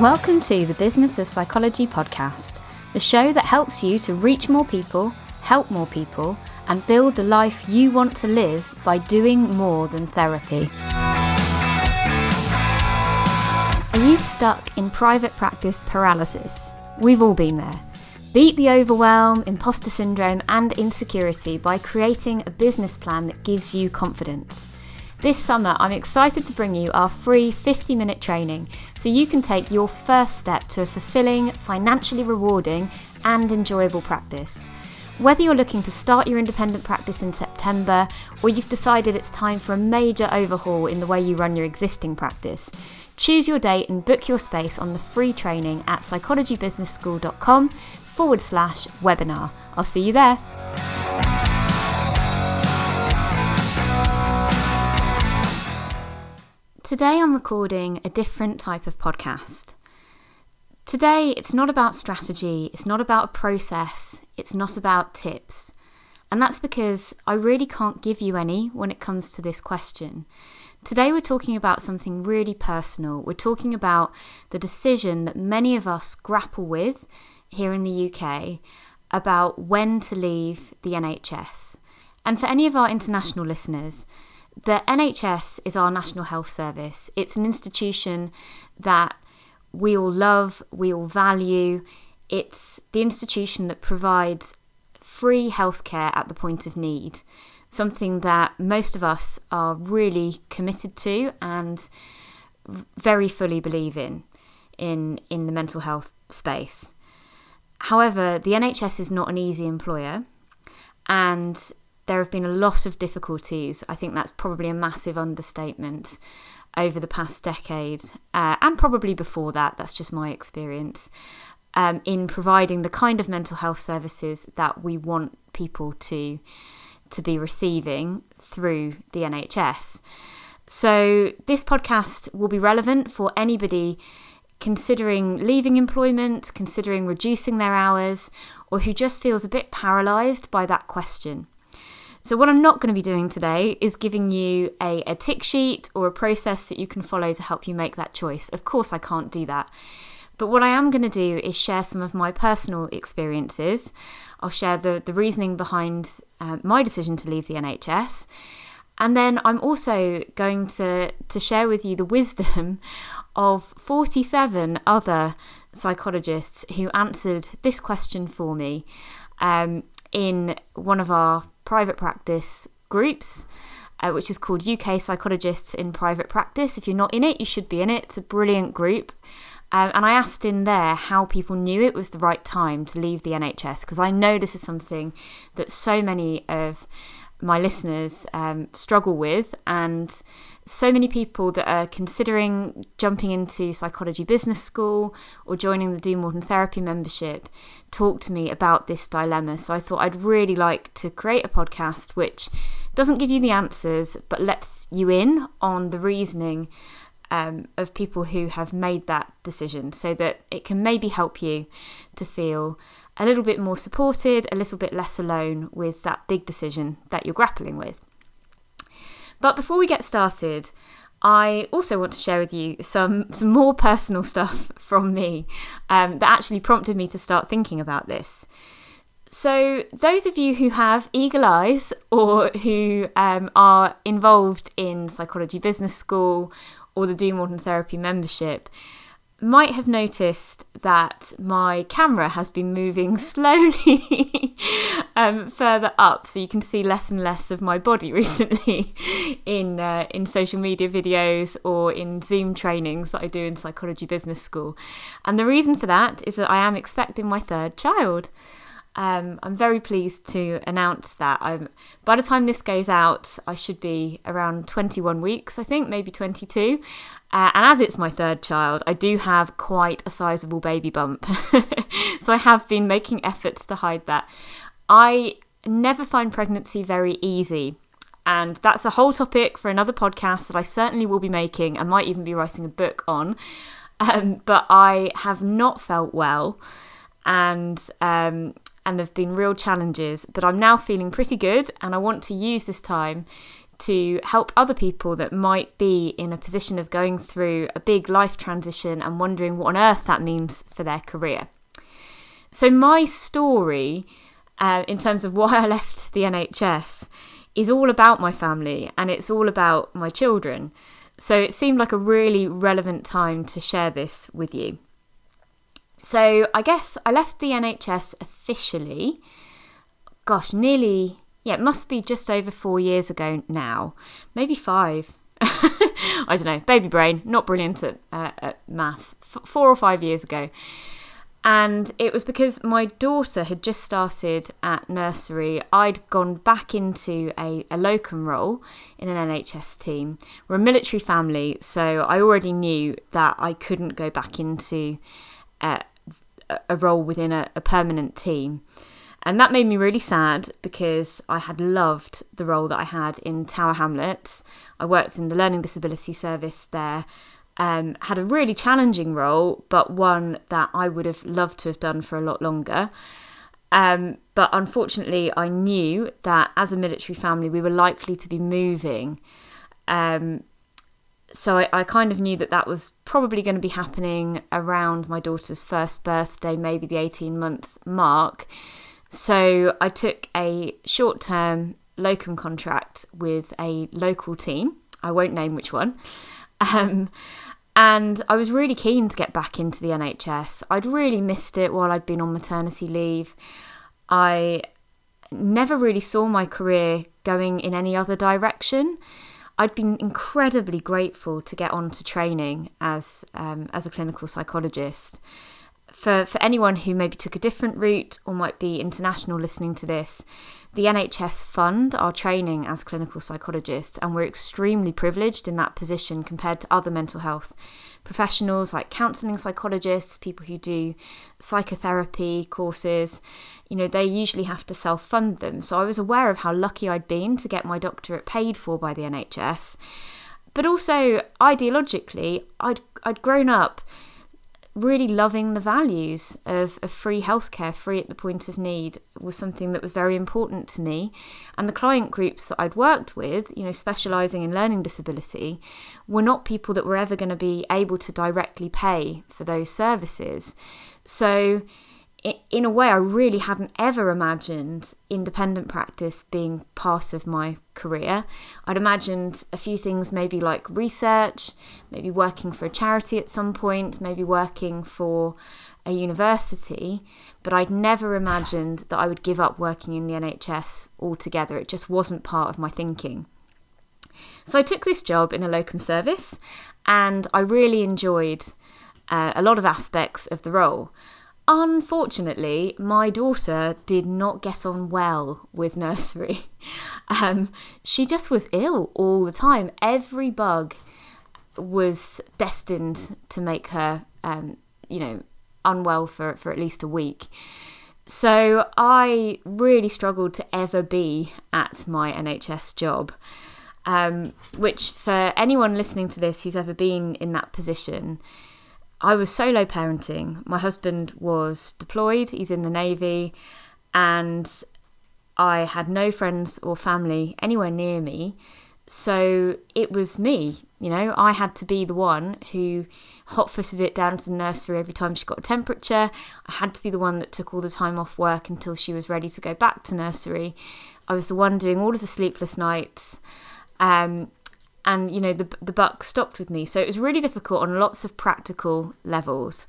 Welcome to the Business of Psychology podcast, the show that helps you to reach more people, help more people, and build the life you want to live by doing more than therapy. Are you stuck in private practice paralysis? We've all been there. Beat the overwhelm, imposter syndrome, and insecurity by creating a business plan that gives you confidence. This summer, I'm excited to bring you our free 50 minute training so you can take your first step to a fulfilling, financially rewarding, and enjoyable practice. Whether you're looking to start your independent practice in September or you've decided it's time for a major overhaul in the way you run your existing practice, choose your date and book your space on the free training at psychologybusinessschool.com forward slash webinar. I'll see you there. Today I'm recording a different type of podcast. Today it's not about strategy, it's not about a process, it's not about tips. And that's because I really can't give you any when it comes to this question. Today we're talking about something really personal. We're talking about the decision that many of us grapple with here in the UK about when to leave the NHS. And for any of our international listeners, the NHS is our national health service. It's an institution that we all love, we all value. It's the institution that provides free healthcare at the point of need, something that most of us are really committed to and very fully believe in in in the mental health space. However, the NHS is not an easy employer and there have been a lot of difficulties. I think that's probably a massive understatement over the past decade, uh, and probably before that. That's just my experience um, in providing the kind of mental health services that we want people to to be receiving through the NHS. So this podcast will be relevant for anybody considering leaving employment, considering reducing their hours, or who just feels a bit paralysed by that question. So, what I'm not going to be doing today is giving you a, a tick sheet or a process that you can follow to help you make that choice. Of course, I can't do that. But what I am going to do is share some of my personal experiences. I'll share the, the reasoning behind uh, my decision to leave the NHS. And then I'm also going to, to share with you the wisdom of 47 other psychologists who answered this question for me um, in one of our private practice groups. Uh, which is called UK Psychologists in Private Practice. If you're not in it, you should be in it. It's a brilliant group. Um, and I asked in there how people knew it was the right time to leave the NHS because I know this is something that so many of my listeners um, struggle with, and so many people that are considering jumping into psychology business school or joining the Do More Than Therapy membership talk to me about this dilemma. So I thought I'd really like to create a podcast which doesn't give you the answers but lets you in on the reasoning um, of people who have made that decision so that it can maybe help you to feel a little bit more supported, a little bit less alone with that big decision that you're grappling with. But before we get started, I also want to share with you some, some more personal stuff from me um, that actually prompted me to start thinking about this. So, those of you who have eagle eyes or who um, are involved in psychology business school or the Do More Than Therapy membership might have noticed that my camera has been moving slowly um, further up, so you can see less and less of my body recently in uh, in social media videos or in Zoom trainings that I do in psychology business school. And the reason for that is that I am expecting my third child. Um, I'm very pleased to announce that. I'm, by the time this goes out, I should be around 21 weeks, I think, maybe 22. Uh, and as it's my third child, I do have quite a sizable baby bump. so I have been making efforts to hide that. I never find pregnancy very easy. And that's a whole topic for another podcast that I certainly will be making. I might even be writing a book on. Um, but I have not felt well. And um, and there have been real challenges, but I'm now feeling pretty good, and I want to use this time to help other people that might be in a position of going through a big life transition and wondering what on earth that means for their career. So, my story uh, in terms of why I left the NHS is all about my family and it's all about my children. So, it seemed like a really relevant time to share this with you. So, I guess I left the NHS officially, gosh, nearly yeah, it must be just over four years ago now, maybe five. I don't know, baby brain, not brilliant at, uh, at maths, F- four or five years ago. And it was because my daughter had just started at nursery. I'd gone back into a, a locum role in an NHS team. We're a military family, so I already knew that I couldn't go back into uh, a role within a, a permanent team. And that made me really sad because I had loved the role that I had in Tower Hamlets. I worked in the learning disability service there, um, had a really challenging role, but one that I would have loved to have done for a lot longer. Um, but unfortunately, I knew that as a military family, we were likely to be moving. Um, so I, I, kind of knew that that was probably going to be happening around my daughter's first birthday, maybe the 18 month mark. So I took a short term locum contract with a local team. I won't name which one. Um, and I was really keen to get back into the NHS. I'd really missed it while I'd been on maternity leave. I never really saw my career going in any other direction. I'd been incredibly grateful to get on to training as um, as a clinical psychologist for, for anyone who maybe took a different route or might be international listening to this, the NHS fund our training as clinical psychologists, and we're extremely privileged in that position compared to other mental health professionals like counselling psychologists, people who do psychotherapy courses. You know, they usually have to self fund them. So I was aware of how lucky I'd been to get my doctorate paid for by the NHS. But also, ideologically, I'd, I'd grown up really loving the values of, of free healthcare, free at the point of need, was something that was very important to me. And the client groups that I'd worked with, you know, specialising in learning disability, were not people that were ever going to be able to directly pay for those services. So in a way, I really hadn't ever imagined independent practice being part of my career. I'd imagined a few things, maybe like research, maybe working for a charity at some point, maybe working for a university, but I'd never imagined that I would give up working in the NHS altogether. It just wasn't part of my thinking. So I took this job in a locum service and I really enjoyed uh, a lot of aspects of the role. Unfortunately, my daughter did not get on well with nursery. Um, she just was ill all the time. Every bug was destined to make her, um, you know, unwell for, for at least a week. So I really struggled to ever be at my NHS job. Um, which, for anyone listening to this who's ever been in that position, I was solo parenting. My husband was deployed, he's in the Navy, and I had no friends or family anywhere near me. So it was me, you know, I had to be the one who hot footed it down to the nursery every time she got a temperature. I had to be the one that took all the time off work until she was ready to go back to nursery. I was the one doing all of the sleepless nights. Um, and you know the the buck stopped with me. So it was really difficult on lots of practical levels.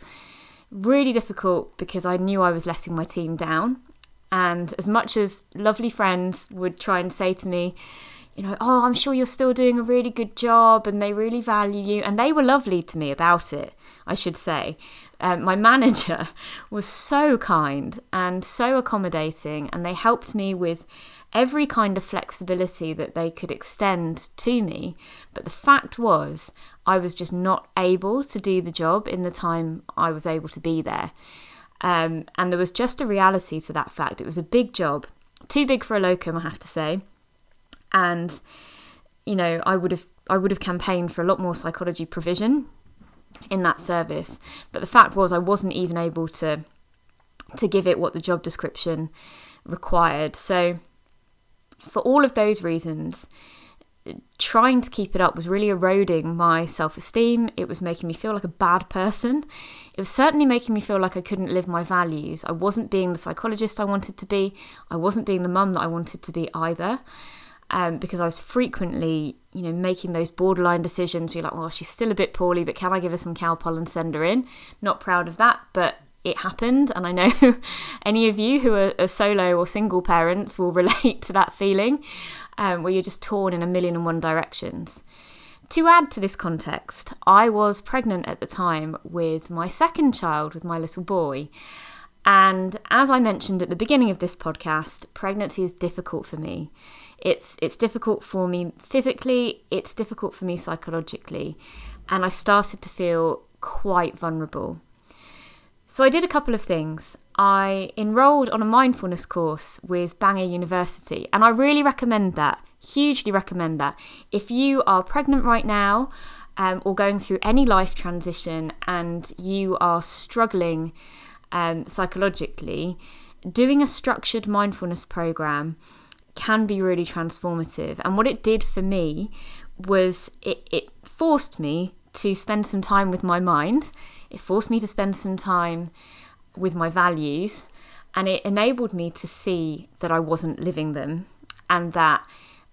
Really difficult because I knew I was letting my team down. And as much as lovely friends would try and say to me, you know, oh, I'm sure you're still doing a really good job and they really value you. And they were lovely to me about it, I should say. Um, my manager was so kind and so accommodating, and they helped me with every kind of flexibility that they could extend to me. But the fact was, I was just not able to do the job in the time I was able to be there. Um, and there was just a reality to that fact. It was a big job, too big for a locum, I have to say. And you know, I would have I would have campaigned for a lot more psychology provision in that service. But the fact was, I wasn't even able to to give it what the job description required. So for all of those reasons, trying to keep it up was really eroding my self esteem. It was making me feel like a bad person. It was certainly making me feel like I couldn't live my values. I wasn't being the psychologist I wanted to be. I wasn't being the mum that I wanted to be either. Um, because I was frequently, you know, making those borderline decisions. Be like, well, she's still a bit poorly, but can I give her some Calpol and send her in? Not proud of that, but it happened. And I know any of you who are, are, solo or single parents will relate to that feeling um, where you're just torn in a million and one directions. To add to this context, I was pregnant at the time with my second child, with my little boy. And as I mentioned at the beginning of this podcast, pregnancy is difficult for me. It's it's difficult for me physically, it's difficult for me psychologically, and I started to feel quite vulnerable. So I did a couple of things. I enrolled on a mindfulness course with Bangor University, and I really recommend that. Hugely recommend that. If you are pregnant right now um, or going through any life transition and you are struggling um, psychologically, doing a structured mindfulness program can be really transformative. And what it did for me was it, it forced me to spend some time with my mind it forced me to spend some time with my values and it enabled me to see that I wasn't living them and that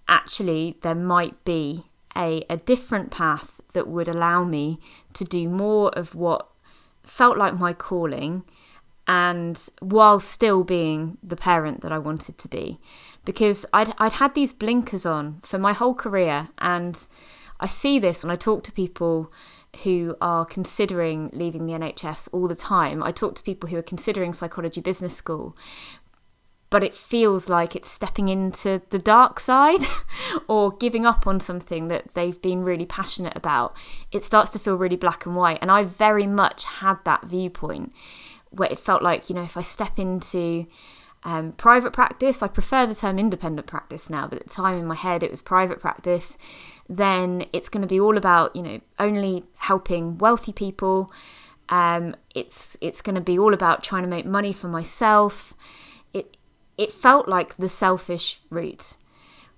actually there might be a, a different path that would allow me to do more of what felt like my calling and while still being the parent that I wanted to be because I'd, I'd had these blinkers on for my whole career and I see this when I talk to people who are considering leaving the NHS all the time. I talk to people who are considering psychology business school, but it feels like it's stepping into the dark side or giving up on something that they've been really passionate about. It starts to feel really black and white. And I very much had that viewpoint where it felt like, you know, if I step into um, private practice, I prefer the term independent practice now, but at the time in my head it was private practice then it's going to be all about you know only helping wealthy people. Um, it's it's going to be all about trying to make money for myself. It it felt like the selfish route,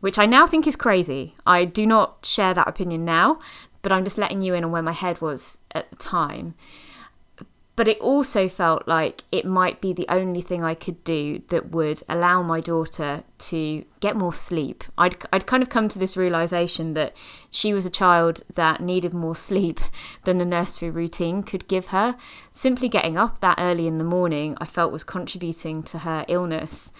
which I now think is crazy. I do not share that opinion now, but I'm just letting you in on where my head was at the time but it also felt like it might be the only thing I could do that would allow my daughter to get more sleep. I'd, I'd kind of come to this realization that she was a child that needed more sleep than the nursery routine could give her. Simply getting up that early in the morning, I felt was contributing to her illness.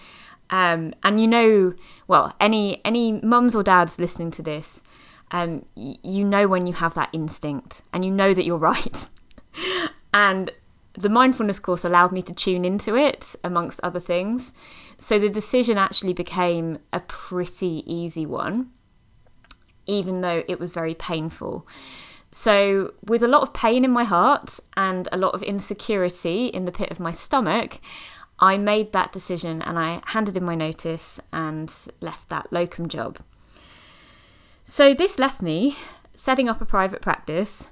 Um, and you know, well, any any mums or dads listening to this, um, you know when you have that instinct, and you know that you're right. and the mindfulness course allowed me to tune into it amongst other things. So the decision actually became a pretty easy one, even though it was very painful. So, with a lot of pain in my heart and a lot of insecurity in the pit of my stomach, I made that decision and I handed in my notice and left that locum job. So, this left me setting up a private practice,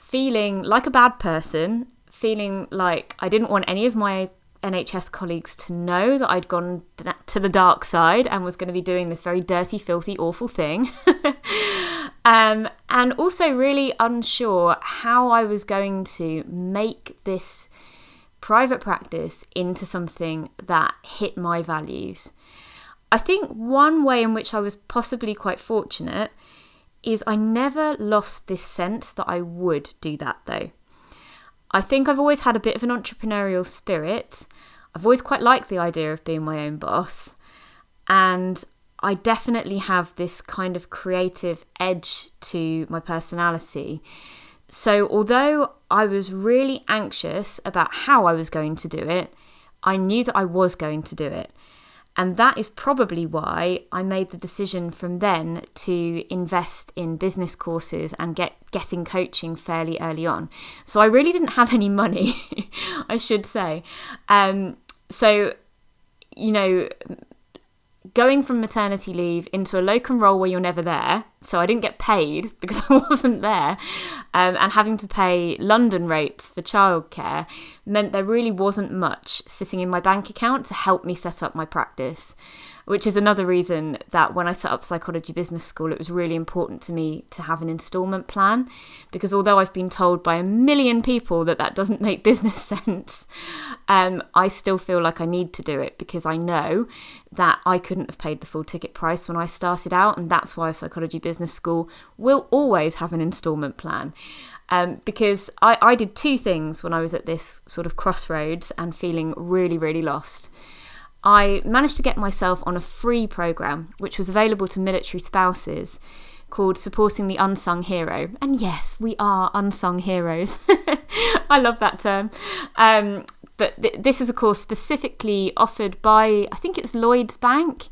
feeling like a bad person feeling like I didn't want any of my NHS colleagues to know that I'd gone to the dark side and was going to be doing this very dirty, filthy, awful thing. um, and also, really unsure how I was going to make this private practice into something that hit my values. I think one way in which I was possibly quite fortunate is I never lost this sense that I would do that though. I think I've always had a bit of an entrepreneurial spirit. I've always quite liked the idea of being my own boss. And I definitely have this kind of creative edge to my personality. So, although I was really anxious about how I was going to do it, I knew that I was going to do it. And that is probably why I made the decision from then to invest in business courses and get getting coaching fairly early on. So I really didn't have any money, I should say. Um, so, you know, going from maternity leave into a locum role where you're never there, so I didn't get paid because I wasn't there, um, and having to pay London rates for childcare meant there really wasn't much sitting in my bank account to help me set up my practice. Which is another reason that when I set up Psychology Business School, it was really important to me to have an installment plan. Because although I've been told by a million people that that doesn't make business sense, um, I still feel like I need to do it because I know that I couldn't have paid the full ticket price when I started out. And that's why Psychology Business School will always have an installment plan. Um, because I, I did two things when I was at this sort of crossroads and feeling really, really lost. I managed to get myself on a free program which was available to military spouses called Supporting the Unsung Hero. And yes, we are unsung heroes. I love that term. Um, but th- this is a course specifically offered by, I think it was Lloyds Bank.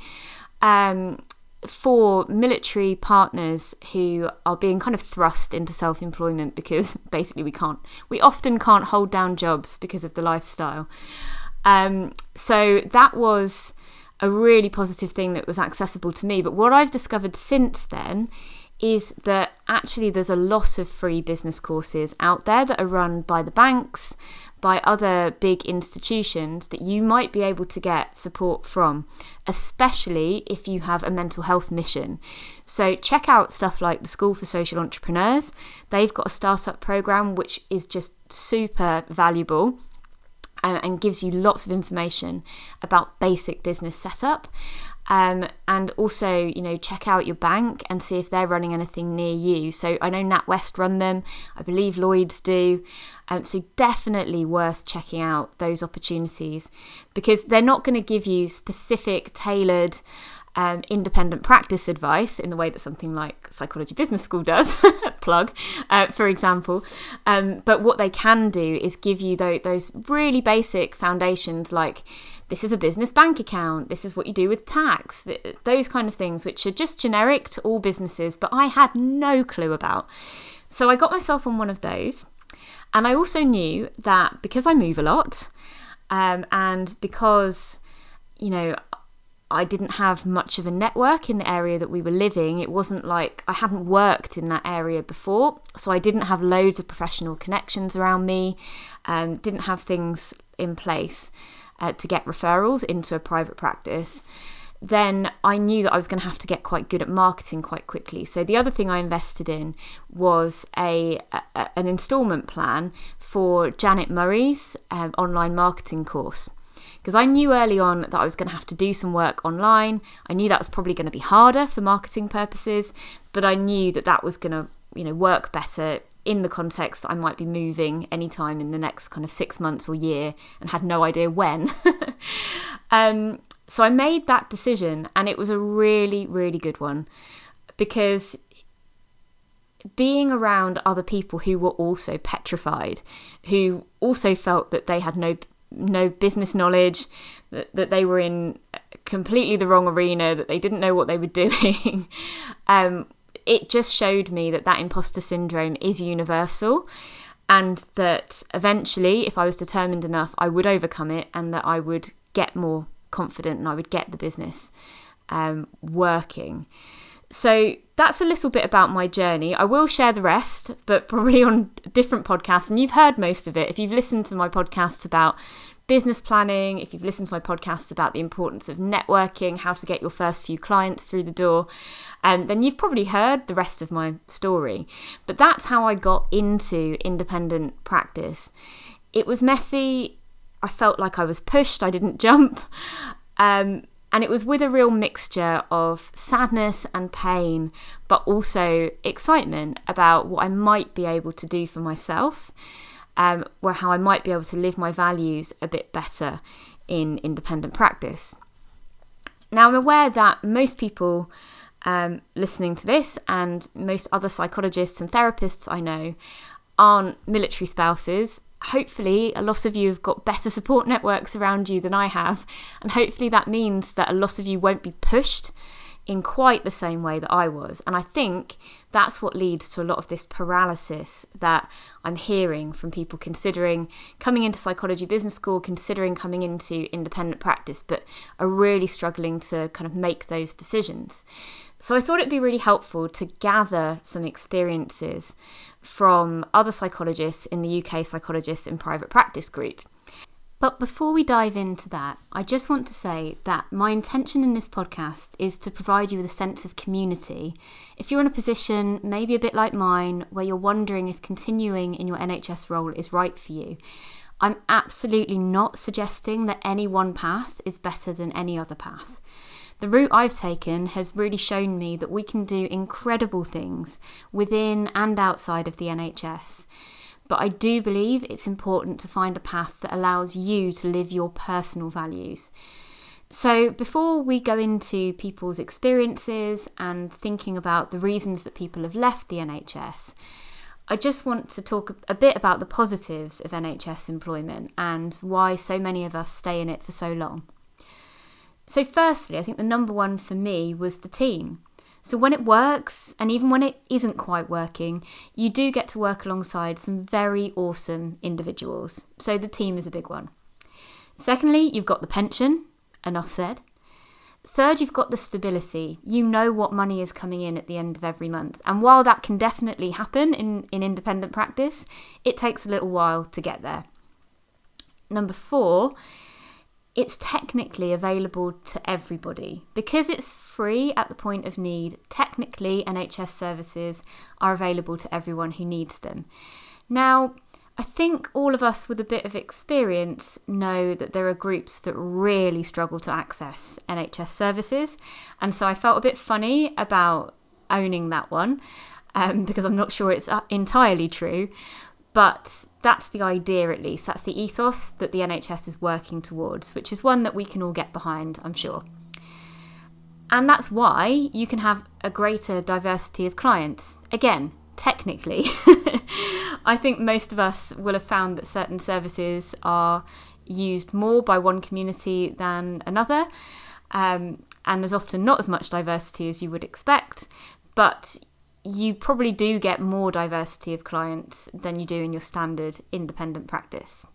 Um, for military partners who are being kind of thrust into self employment because basically we can't, we often can't hold down jobs because of the lifestyle. Um, so that was a really positive thing that was accessible to me. But what I've discovered since then is that actually there's a lot of free business courses out there that are run by the banks, by other big institutions that you might be able to get support from, especially if you have a mental health mission. So check out stuff like the School for Social Entrepreneurs. They've got a startup program which is just super valuable uh, and gives you lots of information about basic business setup. Um, and also, you know, check out your bank and see if they're running anything near you. So I know NatWest run them, I believe Lloyds do. Um, so definitely worth checking out those opportunities because they're not going to give you specific, tailored um, independent practice advice in the way that something like Psychology Business School does, plug, uh, for example. Um, but what they can do is give you those, those really basic foundations like this is a business bank account, this is what you do with tax, th- those kind of things, which are just generic to all businesses, but I had no clue about. So I got myself on one of those. And I also knew that because I move a lot um, and because, you know, I didn't have much of a network in the area that we were living. It wasn't like I hadn't worked in that area before, so I didn't have loads of professional connections around me, um, didn't have things in place uh, to get referrals into a private practice. Then I knew that I was going to have to get quite good at marketing quite quickly. So the other thing I invested in was a, a an instalment plan for Janet Murray's um, online marketing course because I knew early on that I was going to have to do some work online. I knew that was probably going to be harder for marketing purposes, but I knew that that was going to, you know, work better in the context that I might be moving anytime in the next kind of six months or year and had no idea when. um, so I made that decision and it was a really, really good one because being around other people who were also petrified, who also felt that they had no no business knowledge, that, that they were in completely the wrong arena, that they didn't know what they were doing. um, it just showed me that that imposter syndrome is universal and that eventually, if I was determined enough, I would overcome it and that I would get more confident and I would get the business um, working. So that's a little bit about my journey. I will share the rest, but probably on different podcasts. And you've heard most of it. If you've listened to my podcasts about business planning, if you've listened to my podcasts about the importance of networking, how to get your first few clients through the door, um, then you've probably heard the rest of my story. But that's how I got into independent practice. It was messy. I felt like I was pushed, I didn't jump. Um, and it was with a real mixture of sadness and pain, but also excitement about what I might be able to do for myself, um, or how I might be able to live my values a bit better in independent practice. Now, I'm aware that most people um, listening to this and most other psychologists and therapists I know aren't military spouses hopefully a lot of you have got better support networks around you than I have, and hopefully that means that a lot of you won't be pushed in quite the same way that I was. And I think that's what leads to a lot of this paralysis that I'm hearing from people considering coming into psychology business school, considering coming into independent practice, but are really struggling to kind of make those decisions. So I thought it'd be really helpful to gather some experiences from other psychologists in the UK Psychologists in Private Practice group. But before we dive into that, I just want to say that my intention in this podcast is to provide you with a sense of community. If you're in a position, maybe a bit like mine, where you're wondering if continuing in your NHS role is right for you, I'm absolutely not suggesting that any one path is better than any other path. The route I've taken has really shown me that we can do incredible things within and outside of the NHS. But I do believe it's important to find a path that allows you to live your personal values. So, before we go into people's experiences and thinking about the reasons that people have left the NHS, I just want to talk a bit about the positives of NHS employment and why so many of us stay in it for so long. So, firstly, I think the number one for me was the team. So when it works, and even when it isn't quite working, you do get to work alongside some very awesome individuals. So the team is a big one. Secondly, you've got the pension, enough said. Third, you've got the stability. You know what money is coming in at the end of every month. And while that can definitely happen in, in independent practice, it takes a little while to get there. Number four it's technically available to everybody. Because it's free at the point of need, technically NHS services are available to everyone who needs them. Now, I think all of us with a bit of experience know that there are groups that really struggle to access NHS services, and so I felt a bit funny about owning that one um, because I'm not sure it's uh, entirely true. But that's the idea, at least. That's the ethos that the NHS is working towards, which is one that we can all get behind, I'm sure. And that's why you can have a greater diversity of clients. Again, technically. I think most of us will have found that certain services are used more by one community than another. Um, and there's often not as much diversity as you would expect, but you probably do get more diversity of clients than you do in your standard independent practice.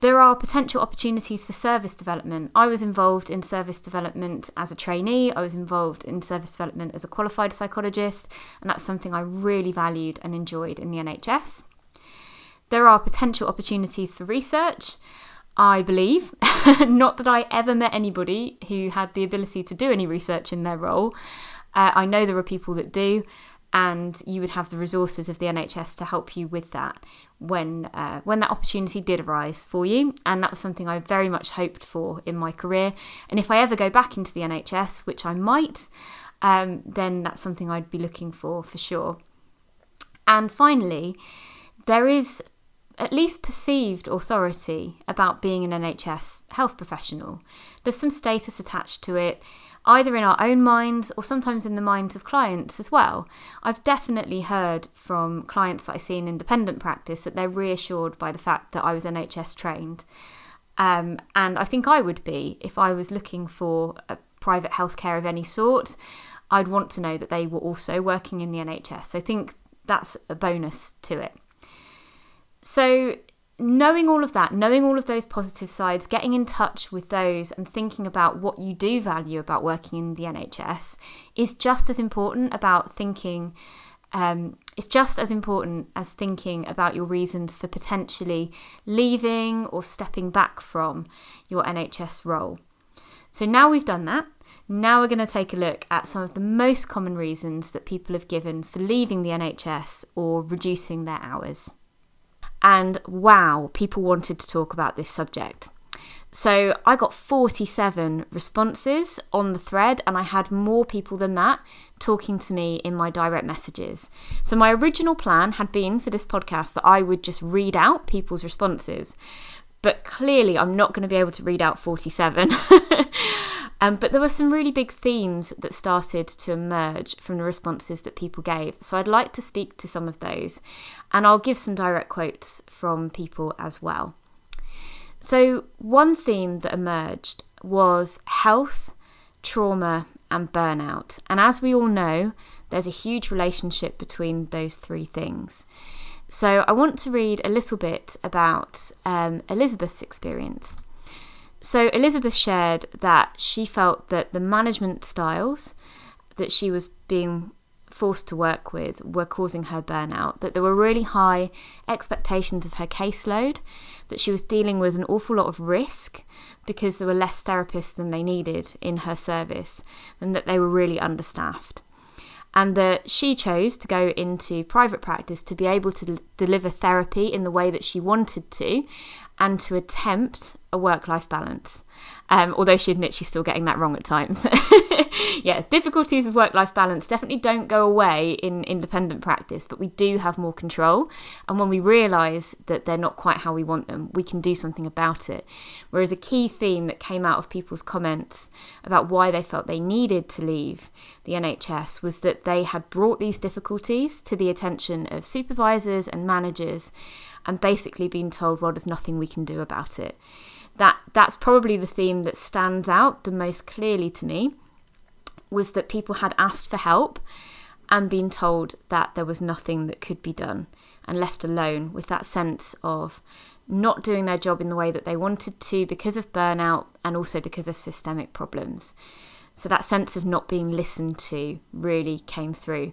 There are potential opportunities for service development. I was involved in service development as a trainee, I was involved in service development as a qualified psychologist, and that's something I really valued and enjoyed in the NHS. There are potential opportunities for research. I believe, not that I ever met anybody who had the ability to do any research in their role, uh, I know there are people that do, and you would have the resources of the NHS to help you with that when uh, when that opportunity did arise for you. And that was something I very much hoped for in my career. And if I ever go back into the NHS, which I might, um, then that's something I'd be looking for for sure. And finally, there is at least perceived authority about being an NHS health professional. There's some status attached to it either in our own minds or sometimes in the minds of clients as well. I've definitely heard from clients that I see in independent practice that they're reassured by the fact that I was NHS trained. Um, and I think I would be if I was looking for a private healthcare of any sort. I'd want to know that they were also working in the NHS. So I think that's a bonus to it. So knowing all of that, knowing all of those positive sides, getting in touch with those and thinking about what you do value about working in the NHS is just as important about thinking. Um, it's just as important as thinking about your reasons for potentially leaving or stepping back from your NHS role. So now we've done that. Now we're going to take a look at some of the most common reasons that people have given for leaving the NHS or reducing their hours. And wow, people wanted to talk about this subject. So I got 47 responses on the thread, and I had more people than that talking to me in my direct messages. So my original plan had been for this podcast that I would just read out people's responses. But clearly, I'm not going to be able to read out 47. Um, but there were some really big themes that started to emerge from the responses that people gave. So I'd like to speak to some of those, and I'll give some direct quotes from people as well. So, one theme that emerged was health, trauma, and burnout. And as we all know, there's a huge relationship between those three things. So, I want to read a little bit about um, Elizabeth's experience. So Elizabeth shared that she felt that the management styles that she was being forced to work with were causing her burnout, that there were really high expectations of her caseload, that she was dealing with an awful lot of risk because there were less therapists than they needed in her service, and that they were really understaffed. And that she chose to go into private practice to be able to deliver therapy in the way that she wanted to and to attempt a work life balance. Um, although she admits she's still getting that wrong at times. yeah, difficulties with work life balance definitely don't go away in independent practice, but we do have more control. And when we realise that they're not quite how we want them, we can do something about it. Whereas a key theme that came out of people's comments about why they felt they needed to leave the NHS was that they had brought these difficulties to the attention of supervisors and managers and basically been told, well, there's nothing we can do about it. That that's probably the theme that stands out the most clearly to me was that people had asked for help and been told that there was nothing that could be done and left alone with that sense of not doing their job in the way that they wanted to because of burnout and also because of systemic problems. So that sense of not being listened to really came through.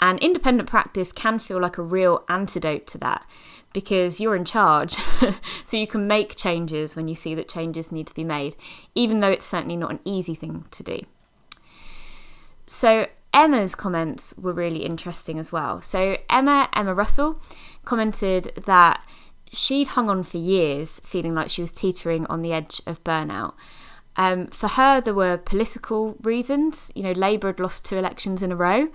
And independent practice can feel like a real antidote to that because you're in charge. so you can make changes when you see that changes need to be made, even though it's certainly not an easy thing to do. So Emma's comments were really interesting as well. So Emma, Emma Russell, commented that she'd hung on for years, feeling like she was teetering on the edge of burnout. Um, for her, there were political reasons. You know, Labour had lost two elections in a row,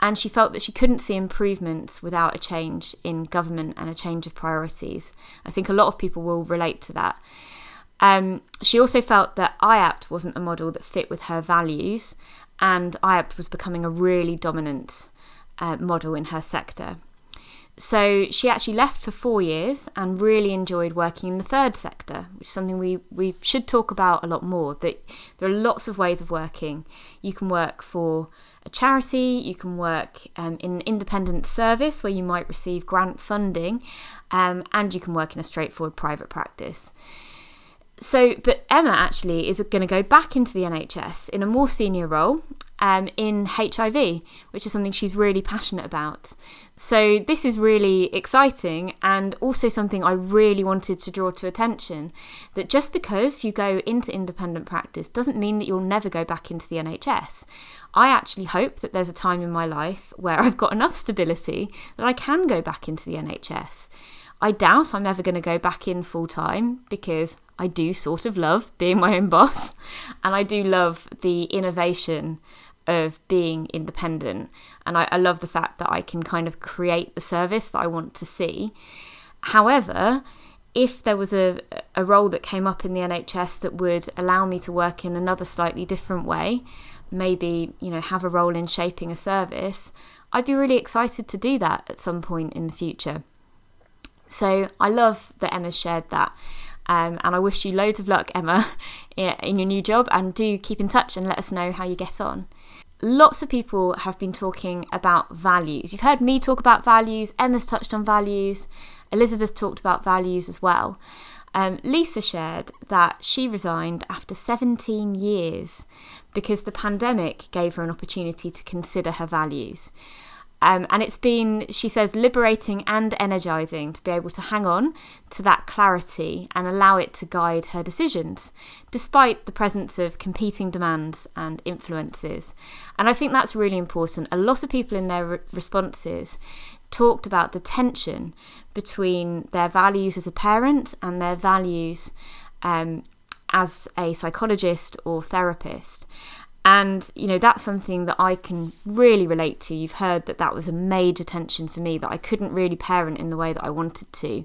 and she felt that she couldn't see improvements without a change in government and a change of priorities. I think a lot of people will relate to that. Um, she also felt that IAPT wasn't a model that fit with her values, and IAPT was becoming a really dominant uh, model in her sector. So she actually left for four years and really enjoyed working in the third sector, which is something we, we should talk about a lot more. That there are lots of ways of working. You can work for a charity, you can work um, in an independent service where you might receive grant funding, um, and you can work in a straightforward private practice. So, but Emma actually is going to go back into the NHS in a more senior role um, in HIV, which is something she's really passionate about. So, this is really exciting and also something I really wanted to draw to attention that just because you go into independent practice doesn't mean that you'll never go back into the NHS. I actually hope that there's a time in my life where I've got enough stability that I can go back into the NHS. I doubt I'm ever going to go back in full time because I do sort of love being my own boss and I do love the innovation of being independent. And I, I, love the fact that I can kind of create the service that I want to see. However, if there was a, a role that came up in the NHS that would allow me to work in another slightly different way, maybe, you know, have a role in shaping a service, I'd be really excited to do that at some point in the future. So I love that Emma shared that. Um, and I wish you loads of luck, Emma, in your new job. And do keep in touch and let us know how you get on. Lots of people have been talking about values. You've heard me talk about values, Emma's touched on values, Elizabeth talked about values as well. Um, Lisa shared that she resigned after 17 years because the pandemic gave her an opportunity to consider her values. Um, and it's been, she says, liberating and energizing to be able to hang on to that clarity and allow it to guide her decisions, despite the presence of competing demands and influences. And I think that's really important. A lot of people in their re- responses talked about the tension between their values as a parent and their values um, as a psychologist or therapist. And, you know, that's something that I can really relate to. You've heard that that was a major tension for me, that I couldn't really parent in the way that I wanted to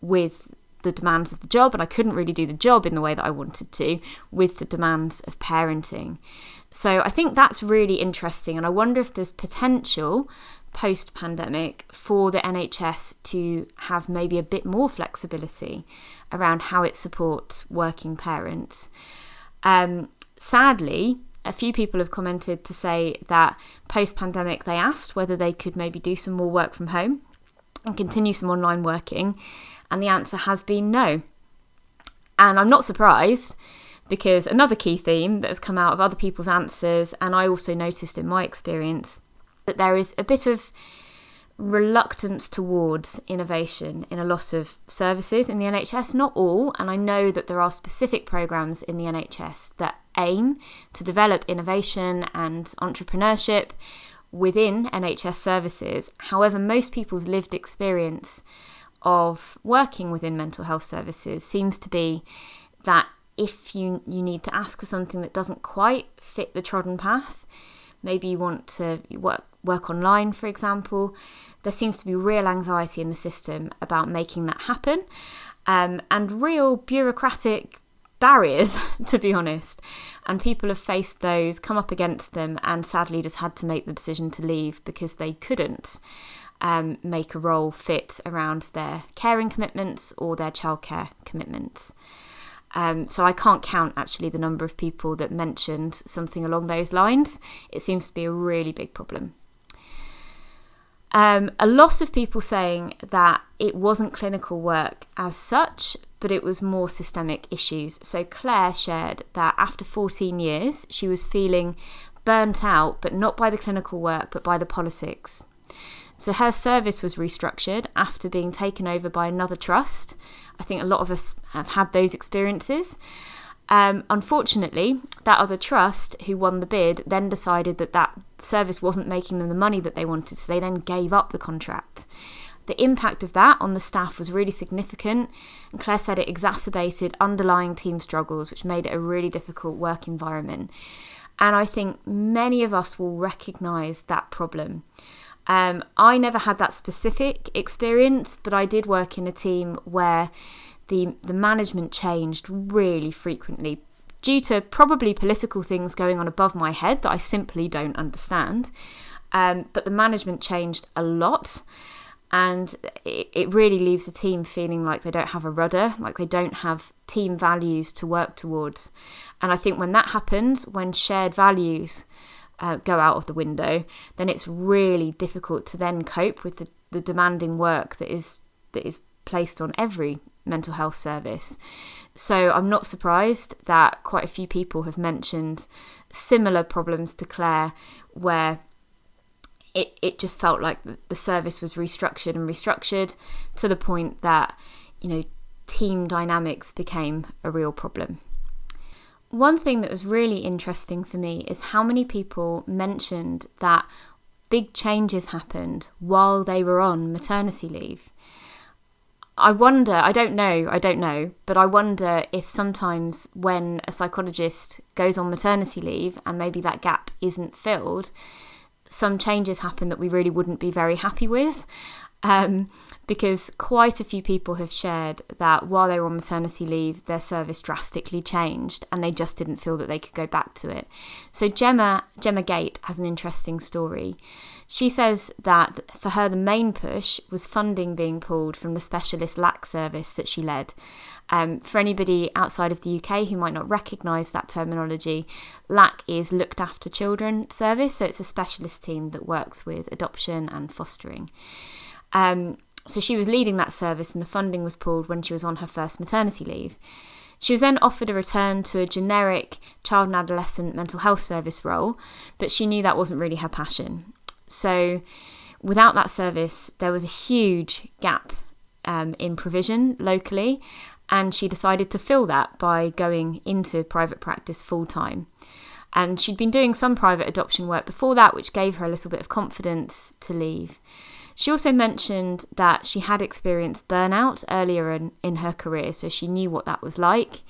with the demands of the job, and I couldn't really do the job in the way that I wanted to with the demands of parenting. So I think that's really interesting, and I wonder if there's potential post pandemic for the NHS to have maybe a bit more flexibility around how it supports working parents. Um, sadly, a few people have commented to say that post pandemic they asked whether they could maybe do some more work from home and continue some online working, and the answer has been no. And I'm not surprised because another key theme that has come out of other people's answers, and I also noticed in my experience, that there is a bit of reluctance towards innovation in a lot of services in the NHS, not all, and I know that there are specific programs in the NHS that aim to develop innovation and entrepreneurship within NHS services. However, most people's lived experience of working within mental health services seems to be that if you you need to ask for something that doesn't quite fit the trodden path, maybe you want to work work online, for example, there seems to be real anxiety in the system about making that happen, um, and real bureaucratic barriers, to be honest. And people have faced those, come up against them, and sadly just had to make the decision to leave because they couldn't um, make a role fit around their caring commitments or their childcare commitments. Um, so I can't count actually the number of people that mentioned something along those lines. It seems to be a really big problem. Um, a lot of people saying that it wasn't clinical work as such, but it was more systemic issues. So Claire shared that after 14 years, she was feeling burnt out, but not by the clinical work, but by the politics. So her service was restructured after being taken over by another trust. I think a lot of us have had those experiences. Um, unfortunately, that other trust who won the bid then decided that that service wasn't making them the money that they wanted, so they then gave up the contract. The impact of that on the staff was really significant, and Claire said it exacerbated underlying team struggles, which made it a really difficult work environment. And I think many of us will recognise that problem. Um, I never had that specific experience, but I did work in a team where the the management changed really frequently due to probably political things going on above my head that I simply don't understand. Um, but the management changed a lot, and it, really leaves the team feeling like they don't have a rudder, like they don't have team values to work towards. And I think when that happens, when shared values uh, go out of the window, then it's really difficult to then cope with the, the demanding work that is that is placed on every mental health service. So I'm not surprised that quite a few people have mentioned similar problems to Claire where it, it just felt like the service was restructured and restructured to the point that, you know, team dynamics became a real problem. One thing that was really interesting for me is how many people mentioned that big changes happened while they were on maternity leave. I wonder, I don't know, I don't know, but I wonder if sometimes when a psychologist goes on maternity leave and maybe that gap isn't filled, some changes happen that we really wouldn't be very happy with. Um, because quite a few people have shared that while they were on maternity leave, their service drastically changed and they just didn't feel that they could go back to it. So Gemma Gemma Gate has an interesting story. She says that for her the main push was funding being pulled from the specialist LAC service that she led. Um, for anybody outside of the UK who might not recognise that terminology, LAC is looked after children service, so it's a specialist team that works with adoption and fostering. Um, so she was leading that service, and the funding was pulled when she was on her first maternity leave. She was then offered a return to a generic child and adolescent mental health service role, but she knew that wasn't really her passion. So, without that service, there was a huge gap um, in provision locally, and she decided to fill that by going into private practice full time. And she'd been doing some private adoption work before that, which gave her a little bit of confidence to leave. She also mentioned that she had experienced burnout earlier in, in her career, so she knew what that was like.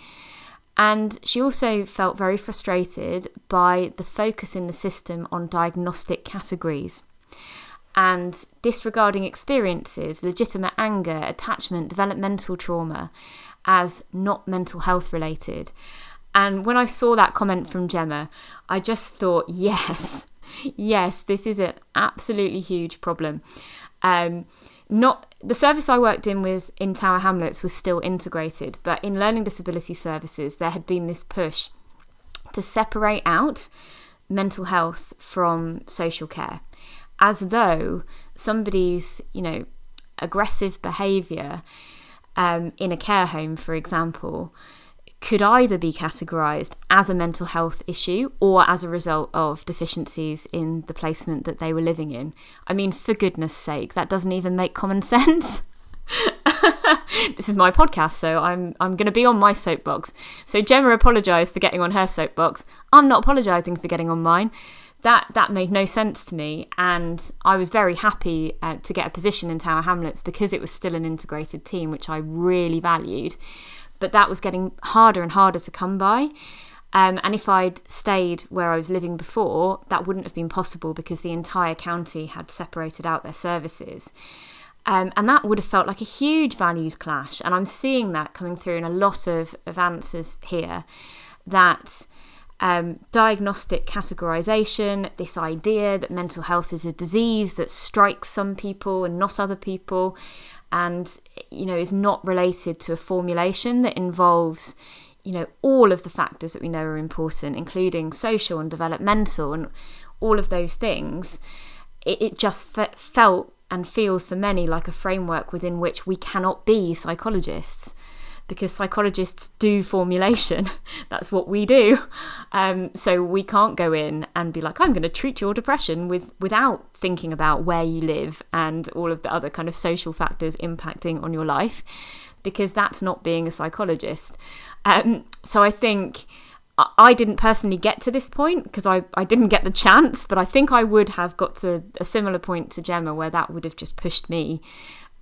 And she also felt very frustrated by the focus in the system on diagnostic categories and disregarding experiences, legitimate anger, attachment, developmental trauma as not mental health related. And when I saw that comment from Gemma, I just thought, yes, yes, this is an absolutely huge problem. Um, not the service I worked in with in Tower Hamlets was still integrated, but in learning disability services, there had been this push to separate out mental health from social care, as though somebody's you know aggressive behaviour um, in a care home, for example, could either be categorized as a mental health issue or as a result of deficiencies in the placement that they were living in. I mean, for goodness sake, that doesn't even make common sense. this is my podcast, so I'm I'm going to be on my soapbox. So Gemma apologised for getting on her soapbox. I'm not apologising for getting on mine. That that made no sense to me, and I was very happy uh, to get a position in Tower Hamlets because it was still an integrated team, which I really valued but that was getting harder and harder to come by. Um, and if I'd stayed where I was living before, that wouldn't have been possible because the entire county had separated out their services. Um, and that would have felt like a huge values clash. And I'm seeing that coming through in a lot of, of answers here that um, diagnostic categorization, this idea that mental health is a disease that strikes some people and not other people, and you know is not related to a formulation that involves you know all of the factors that we know are important including social and developmental and all of those things. It, it just felt and feels for many like a framework within which we cannot be psychologists because psychologists do formulation. That's what we do. Um, so we can't go in and be like, I'm going to treat your depression with without thinking about where you live and all of the other kind of social factors impacting on your life, because that's not being a psychologist. Um, so I think. I didn't personally get to this point because I, I didn't get the chance, but I think I would have got to a similar point to Gemma where that would have just pushed me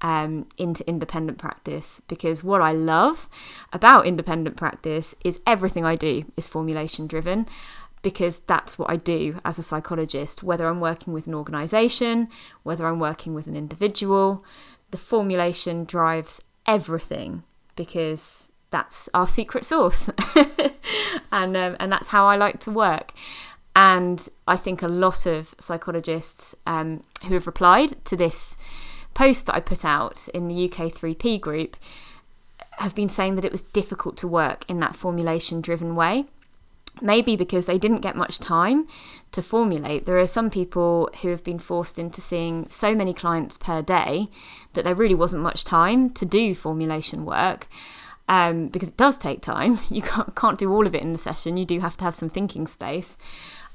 um, into independent practice because what I love about independent practice is everything I do is formulation driven because that's what I do as a psychologist, whether I'm working with an organization, whether I'm working with an individual. The formulation drives everything because that's our secret sauce. and, um, and that's how I like to work. And I think a lot of psychologists um, who have replied to this post that I put out in the UK 3P group have been saying that it was difficult to work in that formulation driven way. Maybe because they didn't get much time to formulate. There are some people who have been forced into seeing so many clients per day that there really wasn't much time to do formulation work. Um, because it does take time. You can't, can't do all of it in the session. You do have to have some thinking space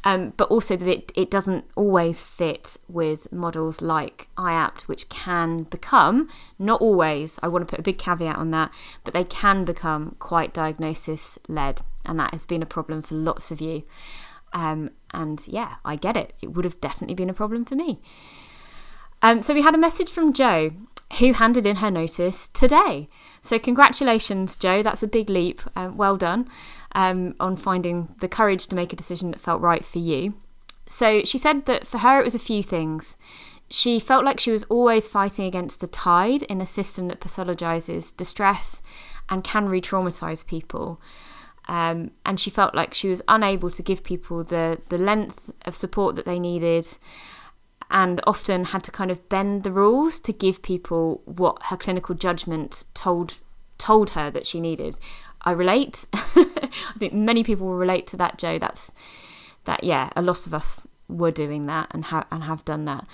um, but also that it, it doesn't always fit with models like IAPT, which can become, not always, I want to put a big caveat on that, but they can become quite diagnosis led. And that has been a problem for lots of you. Um, and yeah, I get it. It would have definitely been a problem for me. Um, so we had a message from Joe who handed in her notice today. So congratulations, Joe. That's a big leap. Uh, well done um, on finding the courage to make a decision that felt right for you. So she said that for her it was a few things. She felt like she was always fighting against the tide in a system that pathologizes distress and can re traumatize people. Um, and she felt like she was unable to give people the, the length of support that they needed and often had to kind of bend the rules to give people what her clinical judgment told told her that she needed. I relate. I think many people will relate to that, Joe. That's that. Yeah, a lot of us were doing that and have and have done that.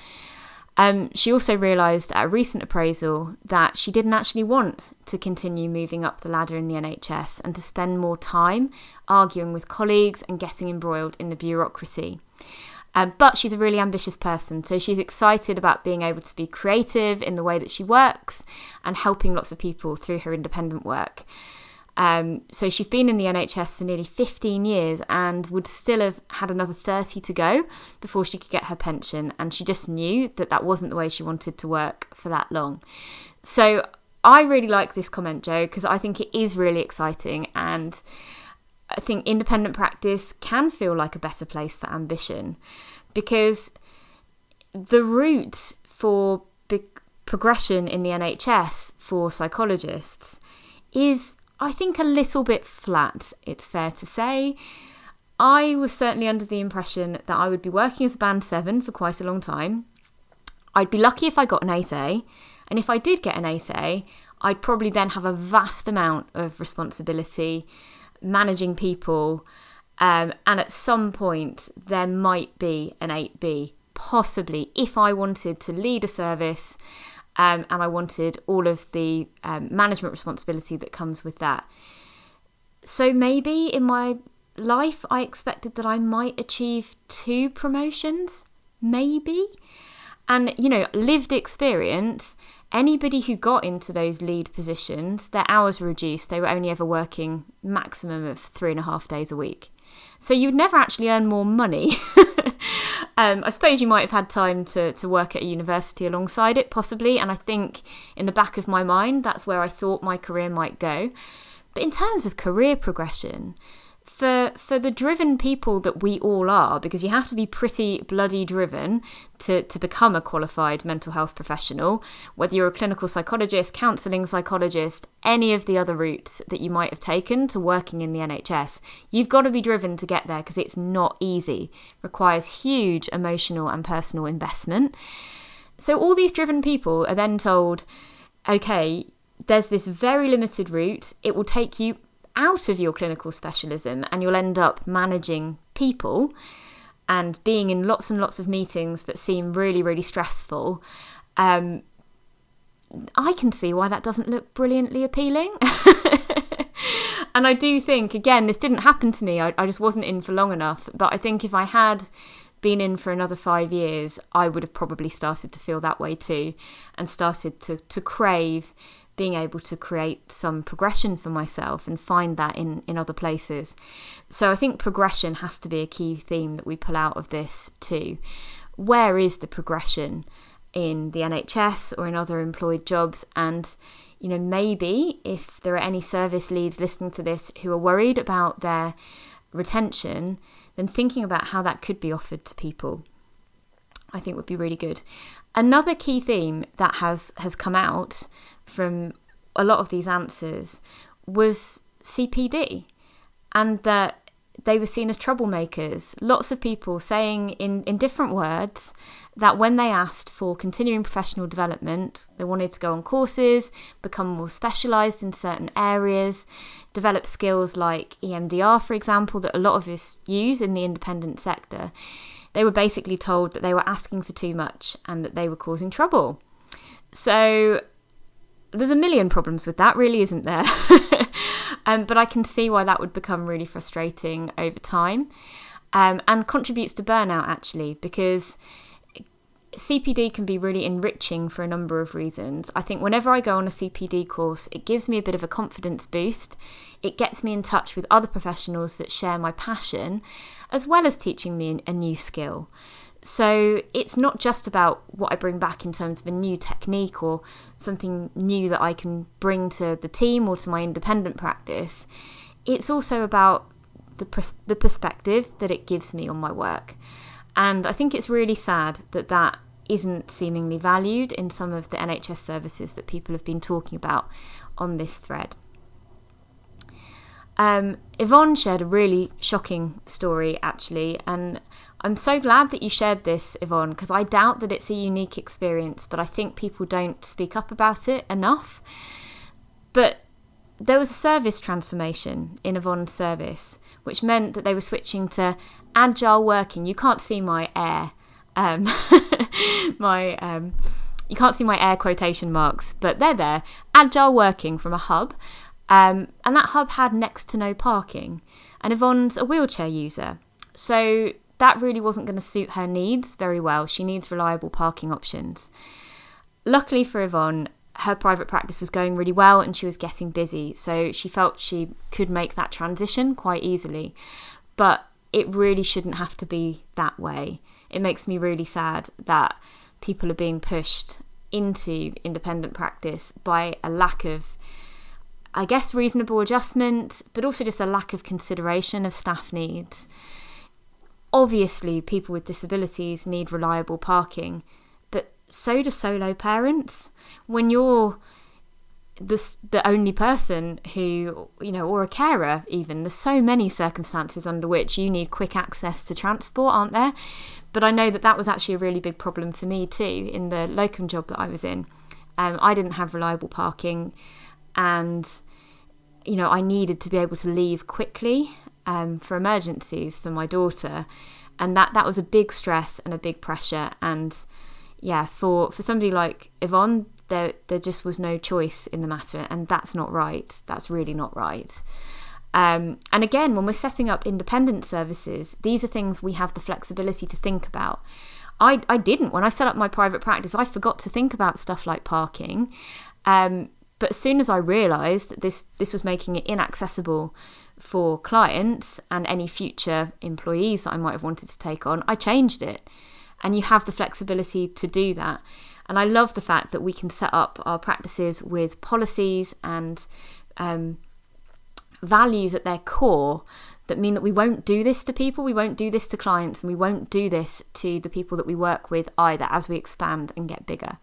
Um, she also realised at a recent appraisal that she didn't actually want to continue moving up the ladder in the NHS and to spend more time arguing with colleagues and getting embroiled in the bureaucracy. Um, but she's a really ambitious person, so she's excited about being able to be creative in the way that she works and helping lots of people through her independent work. Um, so she's been in the NHS for nearly 15 years and would still have had another 30 to go before she could get her pension. And she just knew that that wasn't the way she wanted to work for that long. So I really like this comment, Joe, because I think it is really exciting. And I think independent practice can feel like a better place for ambition because the route for progression in the NHS for psychologists is I think, a little bit flat, it's fair to say. I was certainly under the impression that I would be working as a band 7 for quite a long time. I'd be lucky if I got an 8A, and if I did get an 8A, I'd probably then have a vast amount of responsibility managing people, um, and at some point there might be an 8B, possibly if I wanted to lead a service um, and I wanted all of the um, management responsibility that comes with that. So maybe in my life, I expected that I might achieve two promotions, maybe. And, you know, lived experience, anybody who got into those lead positions, their hours were reduced. They were only ever working maximum of three and a half days a week. So you'd never actually earn more money. um, I suppose you might have had time to, to work at a university alongside it, possibly. And I think in the back of my mind, that's where I thought my career might go. But in terms of career progression, for for the driven people that we all are, because you have to be pretty bloody driven to, to become a qualified mental health professional, whether you're a clinical psychologist, counselling psychologist, any of the other routes that you might have taken to working in the NHS, you've got to be driven to get there because it's not easy. It requires huge emotional and personal investment. So all these driven people are then told, okay, there's this very limited route. It will take you out of your clinical specialism and you'll end up managing people and being in lots and lots of meetings that seem really, really stressful. Um, I can see why that doesn't look brilliantly appealing. and I do think, again, this didn't happen to me. I, I just wasn't in for long enough. But I think if I had been in for another five years, I would have probably started to feel that way too and started to, to crave being able to create some progression for myself and find that in, in other places. So I think progression has to be a key theme that we pull out of this too. Where is the progression in the NHS or in other employed jobs? And, you know, maybe if there are any service leads listening to this who are worried about their retention, then thinking about how that could be offered to people. I think would be really good. Another key theme that has has come out from a lot of these answers was CPD and that they were seen as troublemakers. Lots of people saying in, in different words that when they asked for continuing professional development, they wanted to go on courses, become more specialised in certain areas, develop skills like EMDR, for example, that a lot of us use in the independent sector. They were basically told that they were asking for too much and that they were causing trouble. So there's a million problems with that, really, isn't there? um, but I can see why that would become really frustrating over time um, and contributes to burnout actually, because CPD can be really enriching for a number of reasons. I think whenever I go on a CPD course, it gives me a bit of a confidence boost. It gets me in touch with other professionals that share my passion, as well as teaching me a new skill. So it's not just about what I bring back in terms of a new technique or something new that I can bring to the team or to my independent practice. It's also about the pers- the perspective that it gives me on my work. And I think it's really sad that that isn't seemingly valued in some of the NHS services that people have been talking about on this thread. Um, Yvonne shared a really shocking story, actually, and I'm so glad that you shared this, Yvonne, because I doubt that it's a unique experience, but I think people don't speak up about it enough. But there was a service transformation in Yvonne's service, which meant that they were switching to agile working. You can't see my air, um, my um, you can't see my air quotation marks, but they're there. Agile working from a hub, um, and that hub had next to no parking. And Yvonne's a wheelchair user, so that really wasn't going to suit her needs very well. She needs reliable parking options. Luckily for Yvonne, her private practice was going really well and she was getting busy, so she felt she could make that transition quite easily. But it really shouldn't have to be that way. It makes me really sad that people are being pushed into independent practice by a lack of, I guess, reasonable adjustment, but also just a lack of consideration of staff needs obviously people with disabilities need reliable parking, but so do solo parents. When you're the the only person who you know or a carer even there's so many circumstances under which you need quick access to transport aren't there but i know that that was actually a really big problem for me too in the locum job that i was in um, i didn't have reliable parking and you know i needed to be able to leave quickly um, for emergencies for my daughter, and that that was a big stress and a big pressure. And yeah, for for somebody like Yvonne, there there just was no choice in the matter, and that's not right. That's really not right. Um, and again, when we're setting up independent services, these are things we have the flexibility to think about. I, I didn't. When I set up my private practice, I forgot to think about stuff like parking. Um, but as soon as I realised this, this was making it inaccessible for clients and any future employees that I might have wanted to take on, I changed it. And you have the flexibility to do that. And I love the fact that we can set up our practices with policies and um, values at their core that mean that we won't do this to people, we won't do this to clients, and we won't do this to the people that we work with either as we expand and get bigger.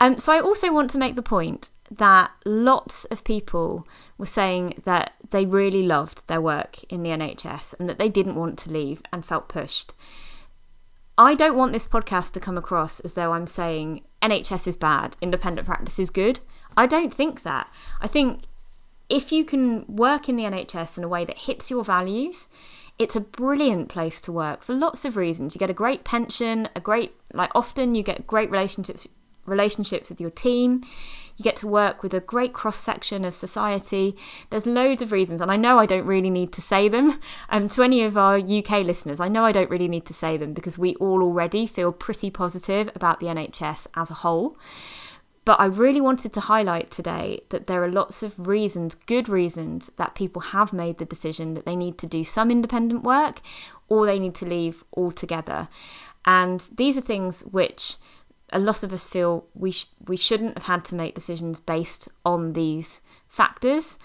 Um, so I also want to make the point that lots of people were saying that they really loved their work in the NHS and that they didn't want to leave and felt pushed. I don't want this podcast to come across as though I'm saying NHS is bad, independent practice is good. I don't think that. I think if you can work in the NHS in a way that hits your values, it's a brilliant place to work for lots of reasons. You get a great pension, a great like often you get great relationships relationships with your team. You get to work with a great cross section of society. There's loads of reasons, and I know I don't really need to say them. Um, to any of our UK listeners, I know I don't really need to say them because we all already feel pretty positive about the NHS as a whole. But I really wanted to highlight today that there are lots of reasons, good reasons, that people have made the decision that they need to do some independent work or they need to leave altogether. And these are things which a lot of us feel we sh- we shouldn't have had to make decisions based on these factors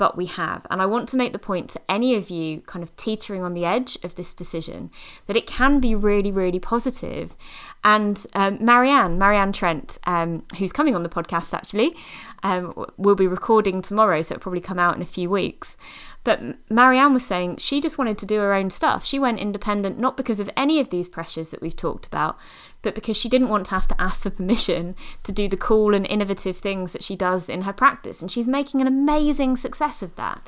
but we have. And I want to make the point to any of you kind of teetering on the edge of this decision that it can be really, really positive. And um, Marianne, Marianne Trent, um, who's coming on the podcast actually, um, will be recording tomorrow, so it'll probably come out in a few weeks. But Marianne was saying she just wanted to do her own stuff. She went independent not because of any of these pressures that we've talked about, but because she didn't want to have to ask for permission to do the cool and innovative things that she does in her practice. And she's making an amazing success of that.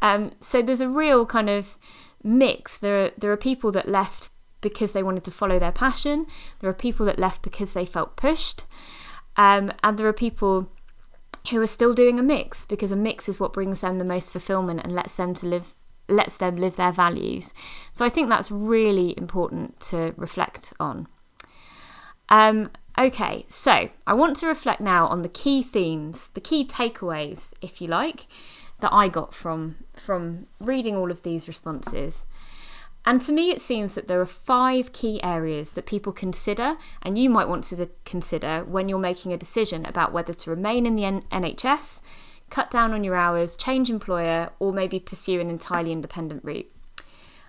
Um, so there's a real kind of mix. There are, there are people that left because they wanted to follow their passion, there are people that left because they felt pushed, um, and there are people who are still doing a mix because a mix is what brings them the most fulfillment and lets them to live lets them live their values. So I think that's really important to reflect on. Um, okay, so I want to reflect now on the key themes, the key takeaways, if you like, that I got from from reading all of these responses. And to me, it seems that there are five key areas that people consider, and you might want to consider when you're making a decision about whether to remain in the N- NHS, cut down on your hours, change employer, or maybe pursue an entirely independent route.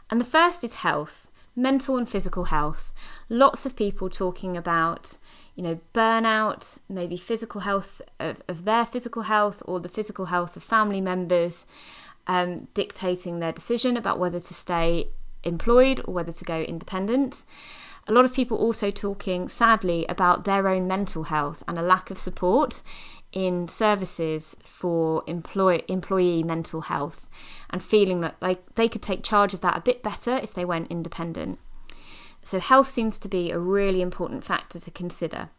And the first is health mental and physical health. Lots of people talking about, you know, burnout, maybe physical health of, of their physical health or the physical health of family members, um, dictating their decision about whether to stay employed or whether to go independent. A lot of people also talking, sadly, about their own mental health and a lack of support in services for employ- employee mental health and feeling that like they could take charge of that a bit better if they went independent. So health seems to be a really important factor to consider.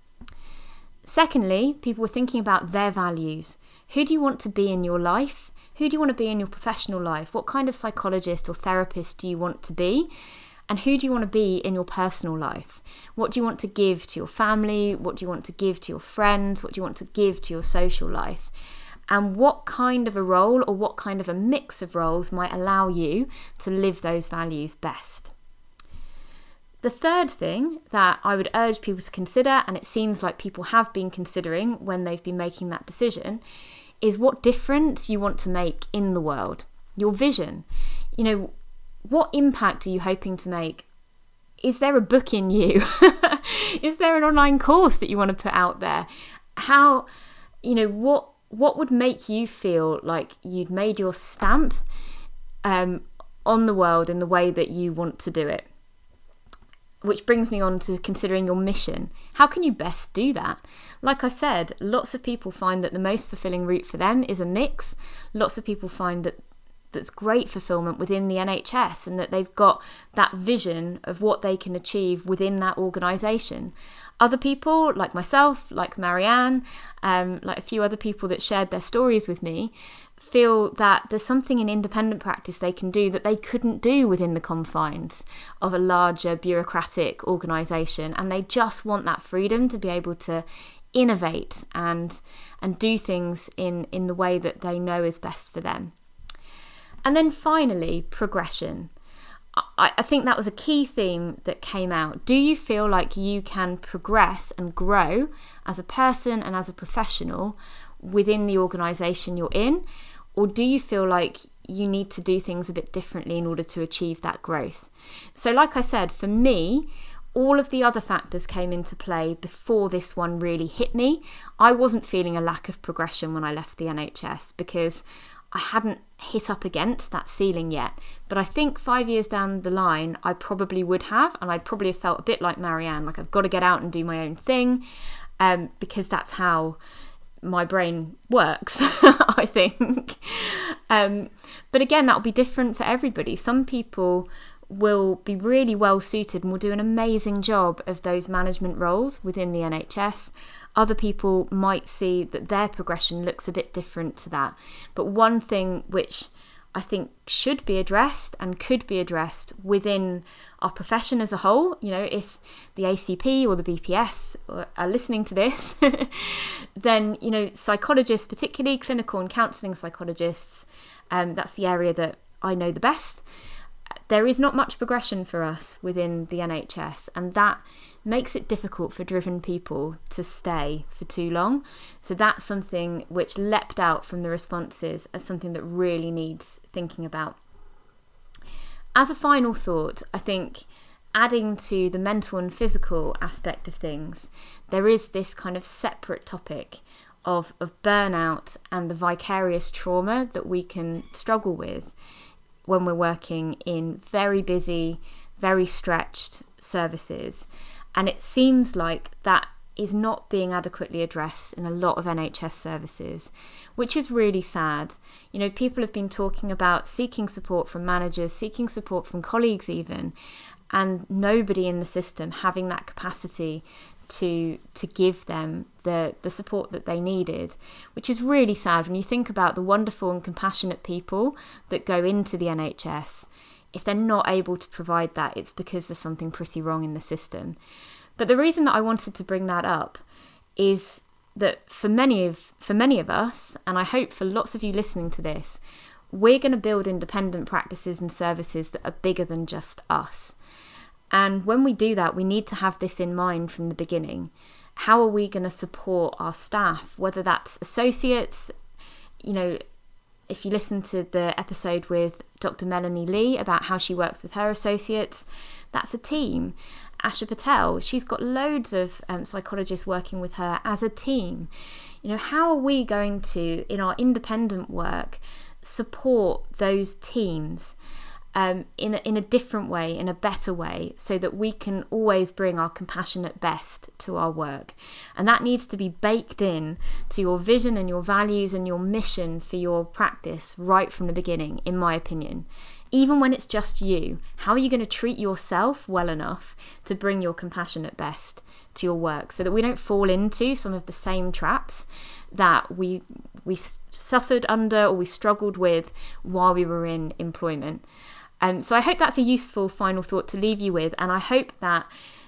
Secondly, people were thinking about their values. Who do you want to be in your life? Who do you want to be in your professional life? What kind of psychologist or therapist do you want to be? And who do you want to be in your personal life? What do you want to give to your family? What do you want to give to your friends? What do you want to give to your social life? And what kind of a role or what kind of a mix of roles might allow you to live those values best? The third thing that I would urge people to consider, and it seems like people have been considering when they've been making that decision, is what difference you want to make in the world, your vision. You know, what impact are you hoping to make? Is there a book in you? is there an online course that you want to put out there? How, you know, what what would make you feel like you'd made your stamp um, on the world in the way that you want to do it? Which brings me on to considering your mission. How can you best do that? Like I said, lots of people find that the most fulfilling route for them is a mix. Lots of people find that that's great fulfillment within the NHS and that they've got that vision of what they can achieve within that organisation. Other people, like myself, like Marianne, um, like a few other people that shared their stories with me, feel that there's something in independent practice they can do that they couldn't do within the confines of a larger bureaucratic organisation, and they just want that freedom to be able to innovate and and do things in in the way that they know is best for them. And then finally, progression. I, I think that was a key theme that came out. Do you feel like you can progress and grow as a person and as a professional within the organisation you're in? Or do you feel like you need to do things a bit differently in order to achieve that growth? So, like I said, for me, all of the other factors came into play before this one really hit me. I wasn't feeling a lack of progression when I left the NHS because I hadn't hit up against that ceiling yet. But I think five years down the line, I probably would have, and I'd probably have felt a bit like Marianne, like I've got to get out and do my own thing, um, because that's how my brain works, I think. Um, but again, that'll be different for everybody. Some people will be really well suited and will do an amazing job of those management roles within the NHS. Other people might see that their progression looks a bit different to that. But one thing which I think should be addressed and could be addressed within our profession as a whole. You know, if the ACP or the BPS are listening to this, then, you know, psychologists, particularly clinical and counselling psychologists, um, that's the area that I know the best. There is not much progression for us within the NHS, and that makes it difficult for driven people to stay for too long. So that's something which leapt out from the responses as something that really needs thinking about. As a final thought, I think adding to the mental and physical aspect of things, there is this kind of separate topic of, of burnout and the vicarious trauma that we can struggle with when we're working in very busy, very stretched services. And it seems like that is not being adequately addressed in a lot of NHS services, which is really sad. You know, people have been talking about seeking support from managers, seeking support from colleagues, even, and nobody in the system having that capacity to to give them the the support that they needed which is really sad when you think about the wonderful and compassionate people that go into the NHS if they're not able to provide that, it's because there's something pretty wrong in the system. But the reason that I wanted to bring that up is that for many of for many of us, and I hope for lots of you listening to this, we're going to build independent practices and services that are bigger than just us. And when we do that, we need to have this in mind from the beginning. How are we going to support our staff, whether that's associates, you know, if you listen to the episode with Dr. Melanie Lee about how she works with her associates, that's a team. Asha Patel, she's got loads of um, psychologists working with her as a team. You know, how are we going to, in our independent work, support those teams? Um, in, a, in a different way, in a better way, so that we can always bring our compassionate best to our work. And that needs to be baked in to your vision and your values and your mission for your practice right from the beginning, in my opinion. Even when it's just you, how are you going to treat yourself well enough to bring your compassionate best to your work so that we don't fall into some of the same traps that we we suffered under or we struggled with while we were in employment. Um, so I hope that's a useful final thought to leave you with, and I hope that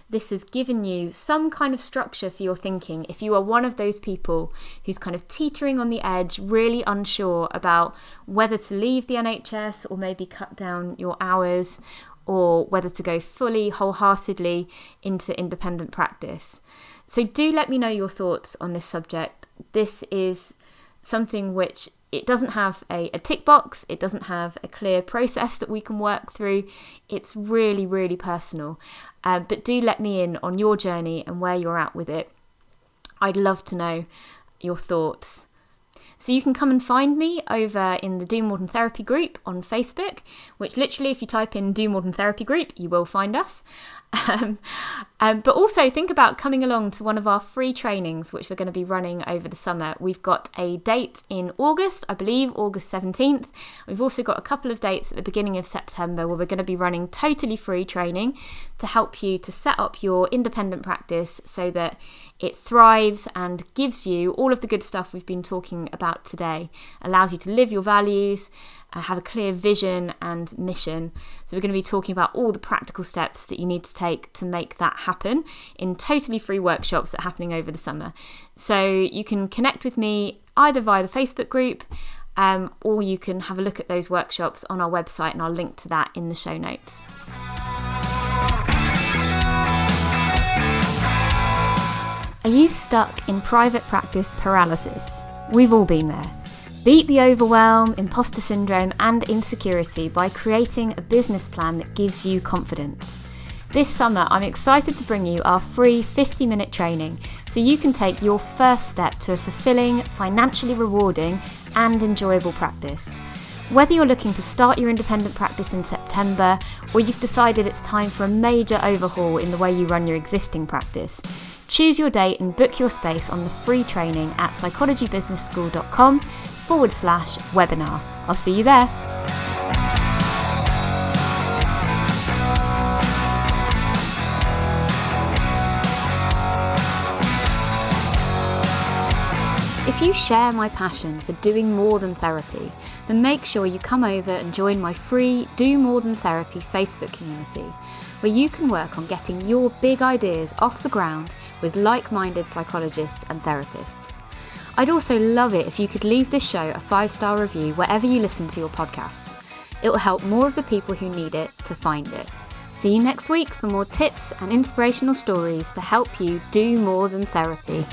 this has given you some kind of structure for your thinking. If you are one of those people who's kind of teetering on the edge, really unsure about whether to leave the NHS or maybe cut down your hours or whether to go fully, wholeheartedly into independent practice. So, do let me know your thoughts on this subject. This is something which it doesn't have a, a tick box, it doesn't have a clear process that we can work through. It's really, really personal. Uh, but do let me in on your journey and where you're at with it. I'd love to know your thoughts. So you can come and find me over in the Do More Than Therapy group on Facebook, which literally, if you type in Do More Than Therapy group, you will find us. Um, um, but also think about coming along to one of our free trainings, which we're going to be running over the summer. We've got a date in August, I believe, August 17th. We've also got a couple of dates at the beginning of September where we're going to be running totally free training to help you to set up your independent practice so that it thrives and gives you all of the good stuff we've been talking about today, allows you to live your values uh, have a clear vision and mission. So, we're going to be talking about all the practical steps that you need to take to make that happen in totally free workshops that are happening over the summer. So, you can connect with me either via the Facebook group um, or you can have a look at those workshops on our website, and I'll link to that in the show notes. Are you stuck in private practice paralysis? We've all been there. Beat the overwhelm, imposter syndrome, and insecurity by creating a business plan that gives you confidence. This summer, I'm excited to bring you our free 50 minute training so you can take your first step to a fulfilling, financially rewarding, and enjoyable practice. Whether you're looking to start your independent practice in September or you've decided it's time for a major overhaul in the way you run your existing practice, choose your date and book your space on the free training at psychologybusinessschool.com forward slash webinar. I'll see you there. If you share my passion for doing more than therapy, then make sure you come over and join my free Do More Than Therapy Facebook community, where you can work on getting your big ideas off the ground with like minded psychologists and therapists. I'd also love it if you could leave this show a five star review wherever you listen to your podcasts. It will help more of the people who need it to find it. See you next week for more tips and inspirational stories to help you do more than therapy.